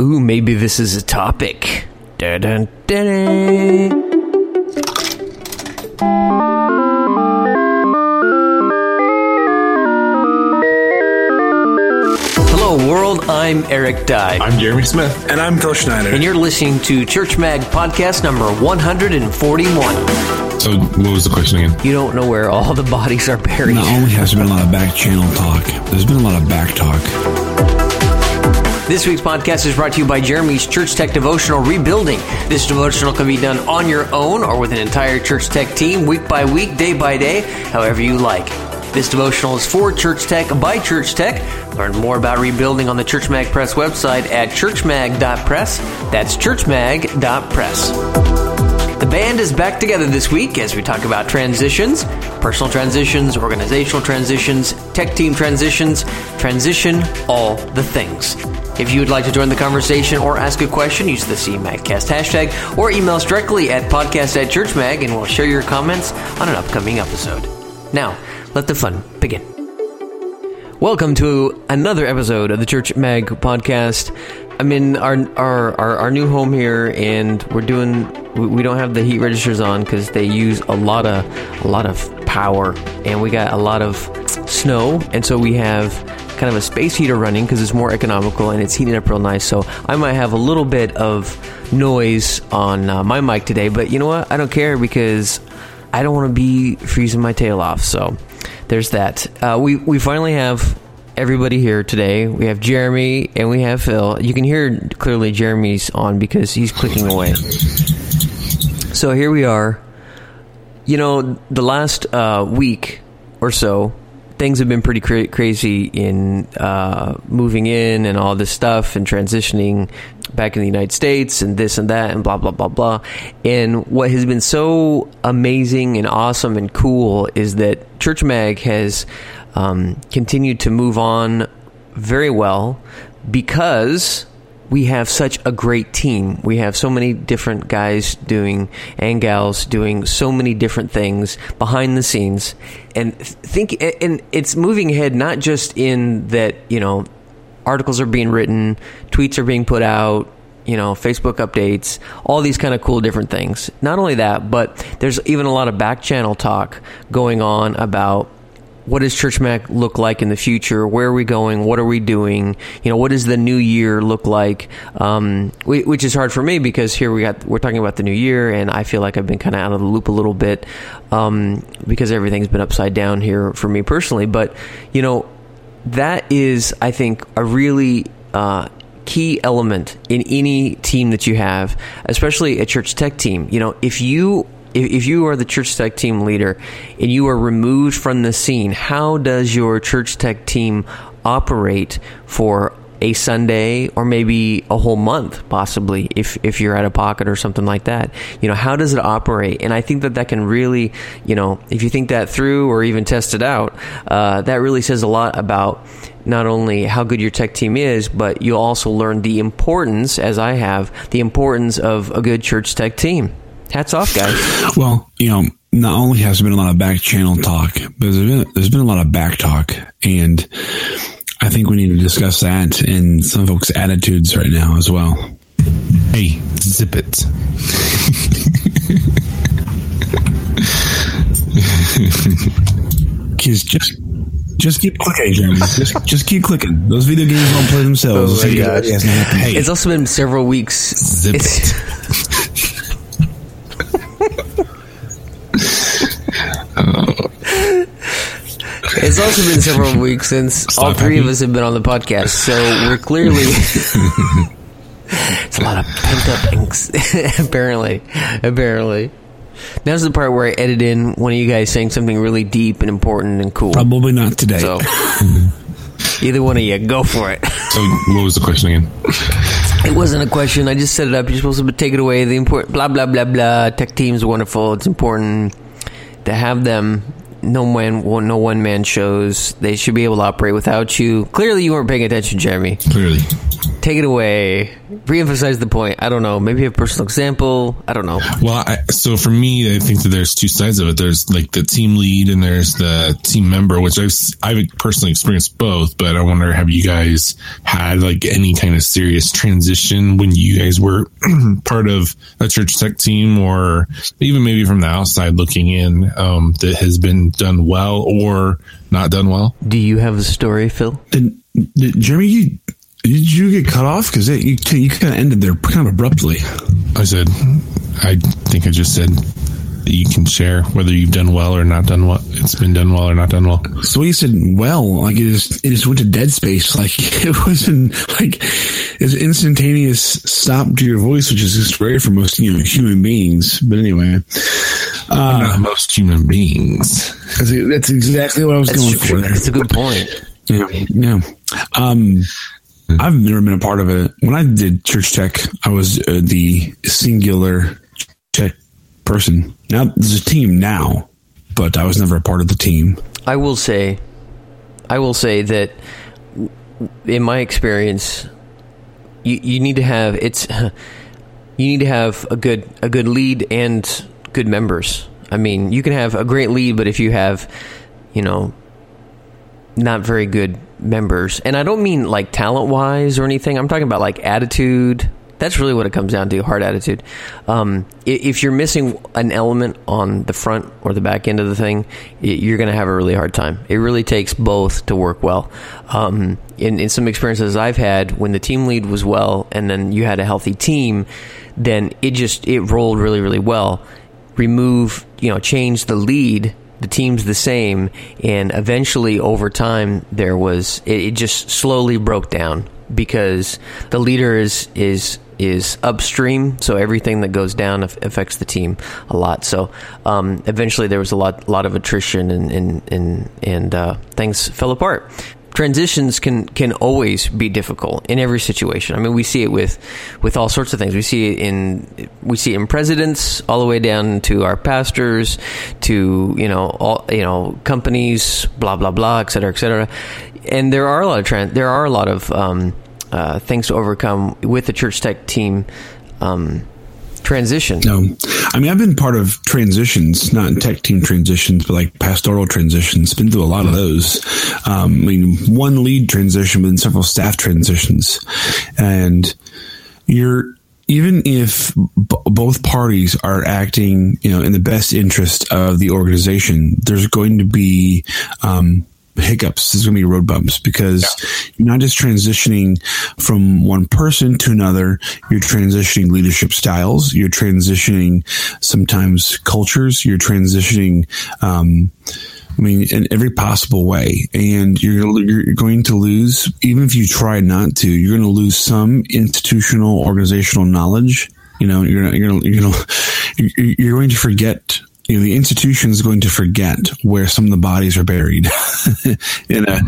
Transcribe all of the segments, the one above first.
Ooh, maybe this is a topic. Dun, dun, dun. Hello, world. I'm Eric Dye. I'm Jeremy Smith. And I'm Phil Schneider. And you're listening to Church Mag Podcast number 141. So, what was the question again? You don't know where all the bodies are buried. Not only has there been a lot of back channel talk, there's been a lot of back talk. This week's podcast is brought to you by Jeremy's Church Tech Devotional Rebuilding. This devotional can be done on your own or with an entire Church Tech team, week by week, day by day, however you like. This devotional is for Church Tech by Church Tech. Learn more about rebuilding on the Church Mag Press website at churchmag.press. That's churchmag.press. Band is back together this week as we talk about transitions, personal transitions, organizational transitions, tech team transitions, transition, all the things. If you would like to join the conversation or ask a question, use the CMAGcast hashtag or email us directly at podcast at churchmag and we'll share your comments on an upcoming episode. Now, let the fun begin. Welcome to another episode of the Church Mag podcast. I'm in our our, our, our new home here, and we're doing. We, we don't have the heat registers on because they use a lot of a lot of power, and we got a lot of snow, and so we have kind of a space heater running because it's more economical and it's heating up real nice. So I might have a little bit of noise on uh, my mic today, but you know what? I don't care because I don't want to be freezing my tail off. So there's that. Uh, we we finally have everybody here today. We have Jeremy and we have Phil. You can hear clearly Jeremy's on because he's clicking away. So here we are. You know, the last uh, week or so, things have been pretty cra- crazy in uh, moving in and all this stuff and transitioning back in the United States and this and that and blah blah blah blah. And what has been so amazing and awesome and cool is that Church Mag has um, continued to move on very well because we have such a great team. We have so many different guys doing and gals doing so many different things behind the scenes, and think and it's moving ahead not just in that you know articles are being written, tweets are being put out, you know, Facebook updates, all these kind of cool different things. Not only that, but there's even a lot of back channel talk going on about what does Church Mag look like in the future? Where are we going? What are we doing? You know, what does the new year look like? Um, which is hard for me because here we got we're talking about the new year, and I feel like I've been kind of out of the loop a little bit um, because everything's been upside down here for me personally. But you know, that is, I think, a really uh, key element in any team that you have, especially a church tech team. You know, if you if you are the church tech team leader and you are removed from the scene, how does your church tech team operate for a Sunday or maybe a whole month, possibly, if, if you're out of pocket or something like that. You know, how does it operate? And I think that that can really, you know, if you think that through or even test it out, uh, that really says a lot about not only how good your tech team is, but you'll also learn the importance, as I have, the importance of a good church tech team. Hats off, guys. Well, you know, not only has there been a lot of back channel talk, but there's been, there's been a lot of back talk. And I think we need to discuss that and some folks' attitudes right now as well. Hey, zip it. Kids, just just keep clicking, Jeremy. Just, just keep clicking. Those video games won't play themselves. Oh my gosh. Hey, It's also been several weeks. Zip It's- It's also been several weeks since all Stop three of us have been on the podcast, so we're clearly it's a lot of pent up angst. apparently, apparently. Now's the part where I edit in one of you guys saying something really deep and important and cool. probably not today. So either one of you, go for it. So, what was the question again? It wasn't a question. I just set it up. You're supposed to take it away. The important blah blah blah blah. Tech team's wonderful. It's important to have them no man, no one man shows. They should be able to operate without you. Clearly, you weren't paying attention, Jeremy. Clearly. Take it away. Reemphasize the point. I don't know. Maybe a personal example. I don't know. Well, I, so for me, I think that there's two sides of it. There's like the team lead and there's the team member, which I've I've personally experienced both. But I wonder, have you guys had like any kind of serious transition when you guys were part of a church tech team, or even maybe from the outside looking in, um, that has been done well or not done well? Do you have a story, Phil? Did, did Jeremy, you, did you get cut off? Because you, you kind of ended there kind of abruptly. I said, I think I just said that you can share whether you've done well or not done well. It's been done well or not done well. So you said, well, like it just, it just went to dead space. Like it wasn't like it's instantaneous stop to your voice, which is just rare for most, you know, human beings. But anyway, uh, not most human beings. That's, that's exactly what I was That's going true. for there. That's a good point. Yeah. Yeah. Um, I've never been a part of it. When I did church tech, I was uh, the singular tech person. Now there's a team now, but I was never a part of the team. I will say, I will say that in my experience, you, you need to have it's you need to have a good a good lead and good members. I mean, you can have a great lead, but if you have, you know, not very good members, and I don't mean like talent wise or anything. I'm talking about like attitude. That's really what it comes down to hard attitude. Um, if you're missing an element on the front or the back end of the thing, you're going to have a really hard time. It really takes both to work well. Um, in, in some experiences I've had, when the team lead was well and then you had a healthy team, then it just it rolled really really well. Remove you know change the lead the team's the same and eventually over time there was it, it, just slowly broke down because the leader is is is upstream so everything that goes down affects the team a lot. So um, eventually there was a lot lot of attrition and and and, and uh, things fell apart transitions can can always be difficult in every situation. I mean, we see it with with all sorts of things. We see it in we see it in presidents all the way down to our pastors, to you know all you know companies, blah blah blah, et cetera, et cetera. And there are a lot of trans- there are a lot of um, uh, things to overcome with the church tech team. Um, transition? No, I mean I've been part of transitions, not tech team transitions, but like pastoral transitions. Been through a lot of those. Um, I mean, one lead transition, but then several staff transitions, and you're even if b- both parties are acting, you know, in the best interest of the organization, there's going to be um, hiccups. There's going to be road bumps because yeah. you're not just transitioning from one person to another. You're transitioning leadership styles. You're transitioning sometimes cultures. You're transitioning, um, I mean, in every possible way. And you're, you're going to lose, even if you try not to, you're going to lose some institutional organizational knowledge. You know, you're, you're, you're, you're going to forget you know, the institution is going to forget where some of the bodies are buried. in a,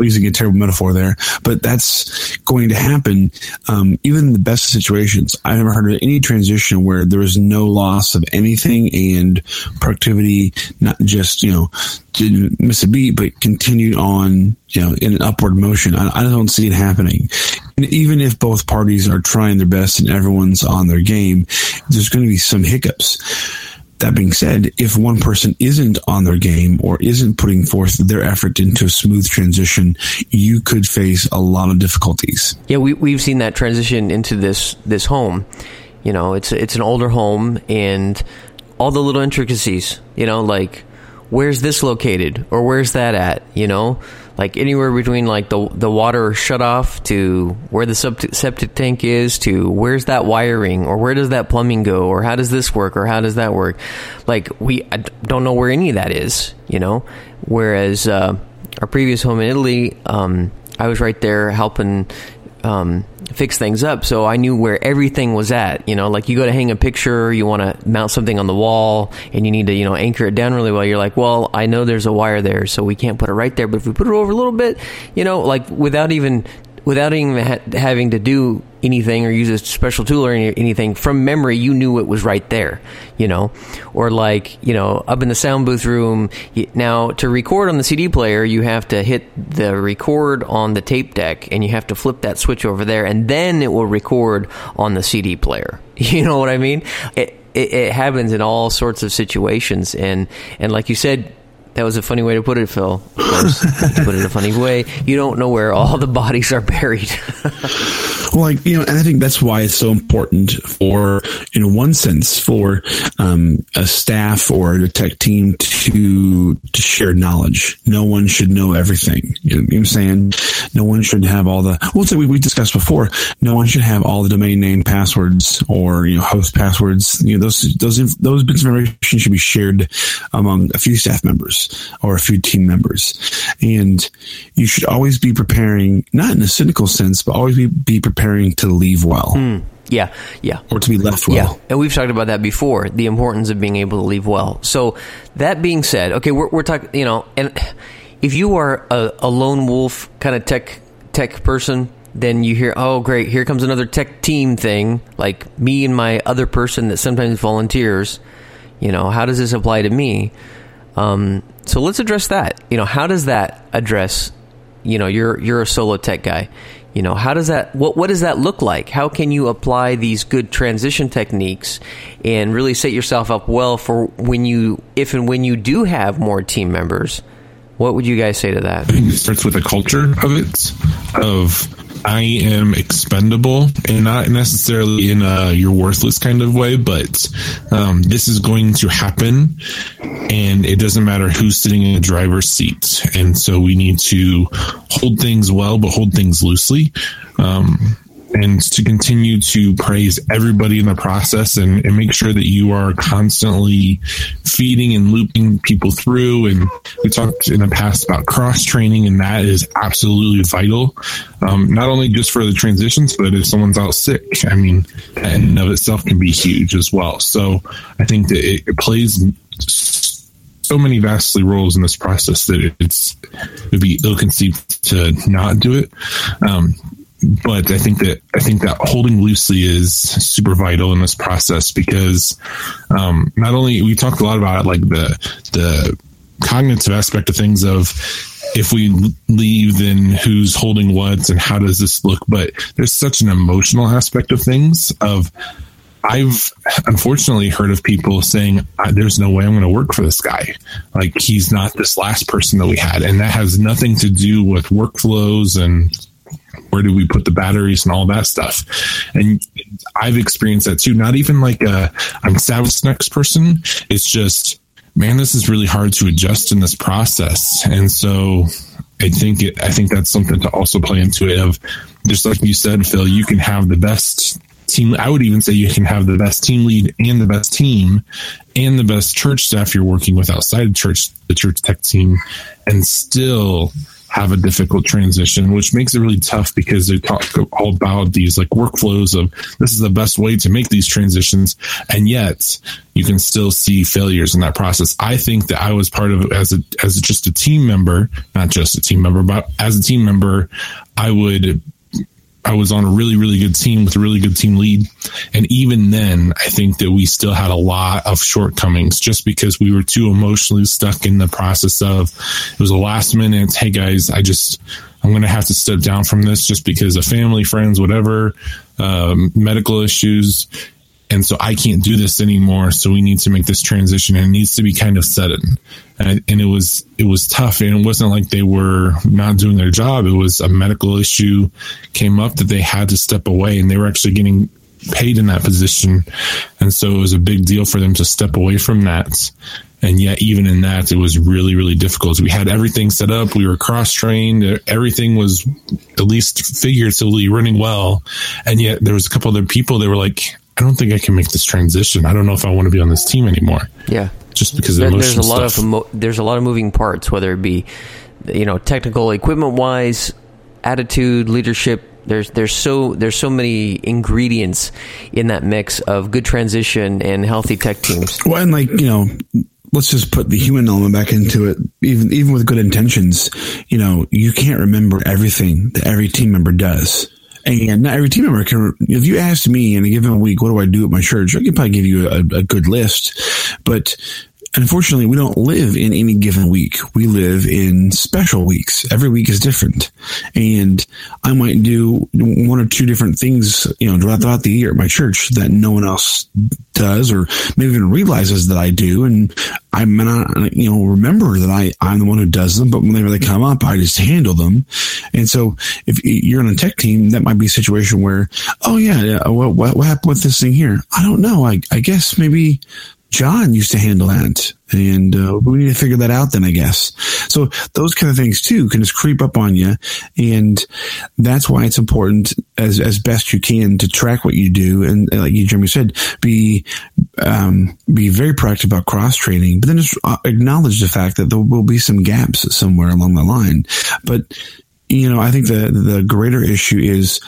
using a terrible metaphor there, but that's going to happen. Um, even in the best situations, I've never heard of any transition where there was no loss of anything and productivity, not just, you know, didn't miss a beat, but continued on, you know, in an upward motion. I, I don't see it happening. And even if both parties are trying their best and everyone's on their game, there's going to be some hiccups that being said, if one person isn't on their game or isn't putting forth their effort into a smooth transition, you could face a lot of difficulties. Yeah, we we've seen that transition into this this home. You know, it's it's an older home and all the little intricacies, you know, like where's this located or where's that at, you know? Like anywhere between like the the water shut off to where the septic tank is to where's that wiring or where does that plumbing go or how does this work or how does that work? Like we I don't know where any of that is you know? Whereas uh, our previous home in Italy um, I was right there helping um, fix things up. So I knew where everything was at. You know, like you go to hang a picture, you want to mount something on the wall, and you need to, you know, anchor it down really well. You're like, well, I know there's a wire there, so we can't put it right there. But if we put it over a little bit, you know, like without even without even ha- having to do anything or use a special tool or any, anything from memory you knew it was right there you know? Or like you know up in the sound booth room now to record on the cd player you have to hit the record on the tape deck and you have to flip that switch over there and then it will record on the cd player. You know what i mean? It, it, it happens in all sorts of situations and and like you said that was a funny way to put it, Phil. Of course, put it in a funny way, you don't know where all the bodies are buried. well, like you know, and I think that's why it's so important for, in one sense, for um, a staff or a tech team to to share knowledge. No one should know everything. You know what I'm saying? No one should have all the. Well, so we we discussed before. No one should have all the domain name passwords or you know host passwords. You know those those those bits of information should be shared among a few staff members or a few team members. And you should always be preparing, not in a cynical sense, but always be, be preparing to leave well. Mm, yeah, yeah. Or to be left well. Yeah. And we've talked about that before, the importance of being able to leave well. So that being said, okay, we're, we're talking, you know, and if you are a, a lone wolf kind of tech tech person, then you hear, oh, great, here comes another tech team thing, like me and my other person that sometimes volunteers. You know, how does this apply to me? Um, so let's address that. You know, how does that address? You know, you're you're a solo tech guy. You know, how does that what what does that look like? How can you apply these good transition techniques and really set yourself up well for when you if and when you do have more team members? What would you guys say to that? I think it starts with a culture of it of I am expendable and not necessarily in a you're worthless kind of way, but um, this is going to happen and it doesn't matter who's sitting in the driver's seat. And so we need to hold things well, but hold things loosely. Um, and to continue to praise everybody in the process and, and, make sure that you are constantly feeding and looping people through. And we talked in the past about cross training, and that is absolutely vital, um, not only just for the transitions, but if someone's out sick, I mean, that in and of itself can be huge as well. So I think that it, it plays so many vastly roles in this process that it's it would be ill conceived to not do it. Um, but I think that I think that holding loosely is super vital in this process because um, not only we talked a lot about like the the cognitive aspect of things of if we leave then who's holding what and how does this look but there's such an emotional aspect of things of I've unfortunately heard of people saying, "There's no way I'm going to work for this guy. Like he's not this last person that we had," and that has nothing to do with workflows and where do we put the batteries and all that stuff? And i've experienced that too. Not even like uh, a i'm savage next person. It's just man this is really hard to adjust in this process. And so i think it i think that's something to also play into it of just like you said phil you can have the best team. I would even say you can have the best team lead and the best team and the best church staff you're working with outside of church the church tech team and still have a difficult transition, which makes it really tough because they talk all about these like workflows of this is the best way to make these transitions. And yet you can still see failures in that process. I think that I was part of as a, as just a team member, not just a team member, but as a team member, I would I was on a really, really good team with a really good team lead. And even then, I think that we still had a lot of shortcomings just because we were too emotionally stuck in the process of it was a last minute. Hey guys, I just, I'm going to have to step down from this just because of family, friends, whatever, um, medical issues and so I can't do this anymore. So we need to make this transition, and it needs to be kind of sudden. And, and, it was it was tough, and it wasn't like they were not doing their job. It was a medical issue came up that they had to step away, and they were actually getting paid in that position, and so it was a big deal for them to step away from that. And yet, even in that, it was really, really difficult. We had everything set up. We were cross trained. Everything was at least figuratively running well. And yet, there was a couple other people that were like, I don't think I can make this transition. I don't know if I want to be on this team anymore. Yeah, just because there, there's a lot stuff. of emo- there's a lot of moving parts, whether it be you know technical equipment wise, attitude, leadership. There's there's so there's so many ingredients in that mix of good transition and healthy tech teams. Well, and like you know, let's just put the human element back into it. Even even with good intentions, you know, you can't remember everything that every team member does. And not every team member can. If you ask me in a given week, what do I do at my church? I could probably give you a, a good list, but unfortunately, we don't live in any given week. We live in special weeks. Every week is different. And I might do one or two different things, you know, throughout the year at my church that no one else does or maybe even realizes that I do. And I may not, you know, remember that I, I'm the one who does them, but whenever they come up, I just handle them. And so if you're on a tech team, that might be a situation where, oh yeah, what, what, what happened with this thing here? I don't know. I, I guess maybe John used to handle that. And uh, we need to figure that out then, I guess. So those kind of things too can just creep up on you. And that's why it's important as, as best you can to track what you do. And like you, Jeremy said, be, um, be very proactive about cross training, but then just uh, acknowledge the fact that there will be some gaps somewhere along the line. But, you know, I think the, the greater issue is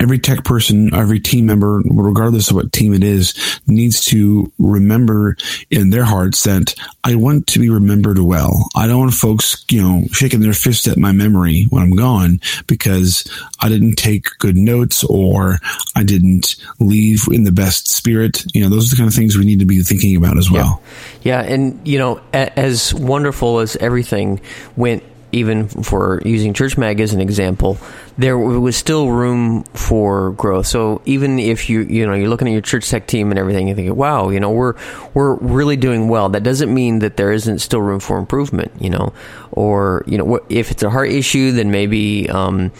every tech person, every team member, regardless of what team it is, needs to remember in their hearts that I want to be remembered well. I don't want folks, you know, shaking their fist at my memory when I'm gone because I didn't take good notes or I didn't leave in the best spirit. You know, those are the kind of things we need to be thinking about as well. Yeah. yeah and, you know, as wonderful as everything went even for using Church Mag as an example, there was still room for growth. So even if you you know you're looking at your church tech team and everything, you think, wow, you know we're we're really doing well. That doesn't mean that there isn't still room for improvement. You know, or you know if it's a heart issue, then maybe um,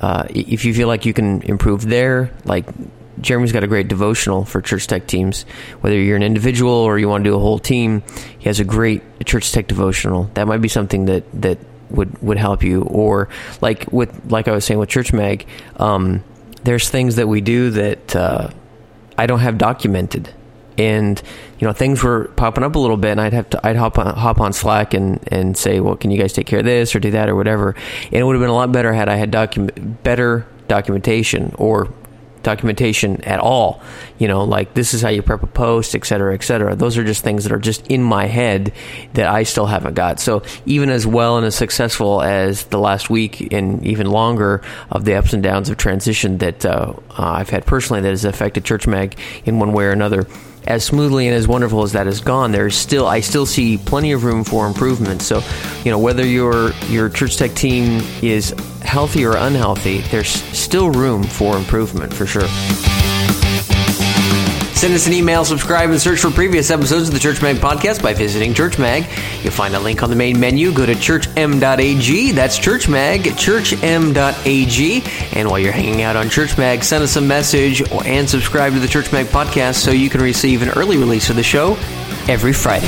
uh, if you feel like you can improve there, like Jeremy's got a great devotional for church tech teams. Whether you're an individual or you want to do a whole team, he has a great church tech devotional. That might be something that that would would help you. Or like with like I was saying with Church Mag um, there's things that we do that uh, I don't have documented. And you know things were popping up a little bit and I'd have to I'd hop on, hop on Slack and and say well can you guys take care of this or do that or whatever? And it would have been a lot better had I had document better documentation or documentation at all. You know, like this is how you prep a post, et cetera, et cetera. Those are just things that are just in my head that I still haven't got. So even as well and as successful as the last week and even longer of the ups and downs of transition that uh, uh, I've had personally that has affected Church Mag in one way or another as smoothly and as wonderful as that has gone, there's still I still see plenty of room for improvement. So, you know, whether your your church tech team is healthy or unhealthy, there's still room for improvement for sure. Send us an email, subscribe, and search for previous episodes of the Church Mag podcast by visiting Church Mag. You'll find a link on the main menu. Go to churchm.ag. That's Church Mag, churchm.ag. And while you're hanging out on Church Mag, send us a message and subscribe to the Church Mag podcast so you can receive an early release of the show every Friday.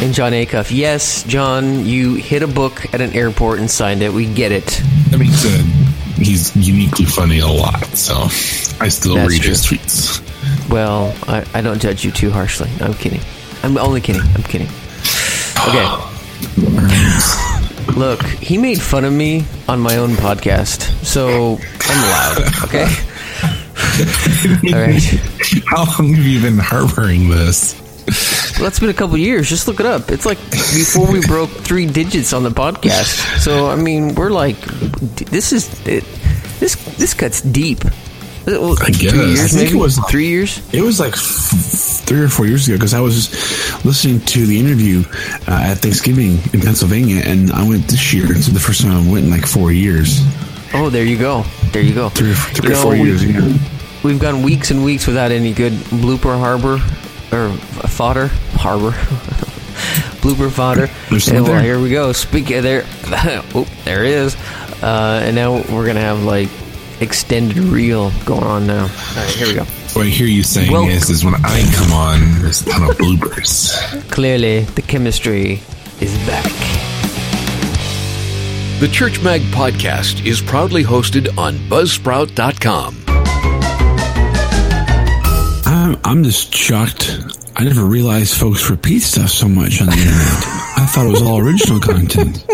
And Jon Acuff, yes, John, you hit a book at an airport and signed it. We get it. I mean, he's uniquely funny a lot, so I still That's read true. his tweets. Well, I, I don't judge you too harshly. I'm kidding. I'm only kidding. I'm kidding. Okay. Look, he made fun of me on my own podcast, so I'm allowed. Okay. All right. How long have you been harboring this? Well, that's been a couple years. Just look it up. It's like before we broke three digits on the podcast. So I mean, we're like, this is it, this this cuts deep. Well, I guess. Years, I think maybe? it was three years. It was like f- three or four years ago because I was listening to the interview uh, at Thanksgiving in Pennsylvania, and I went this year. It's the first time I went in like four years. Oh, there you go. There you go. Three, three you know, or four years. We, We've gone weeks and weeks without any good blooper harbor or fodder harbor blooper fodder. And, well, here we go. Speak of there. oh, there is. Uh, and now we're gonna have like extended reel going on now. All right, here we go. What I hear you saying well, is, is when I come on, there's a ton of bloopers. Clearly, the chemistry is back. The Church Mag podcast is proudly hosted on Buzzsprout.com. I'm, I'm just shocked. I never realized folks repeat stuff so much on the internet. I thought it was all original content.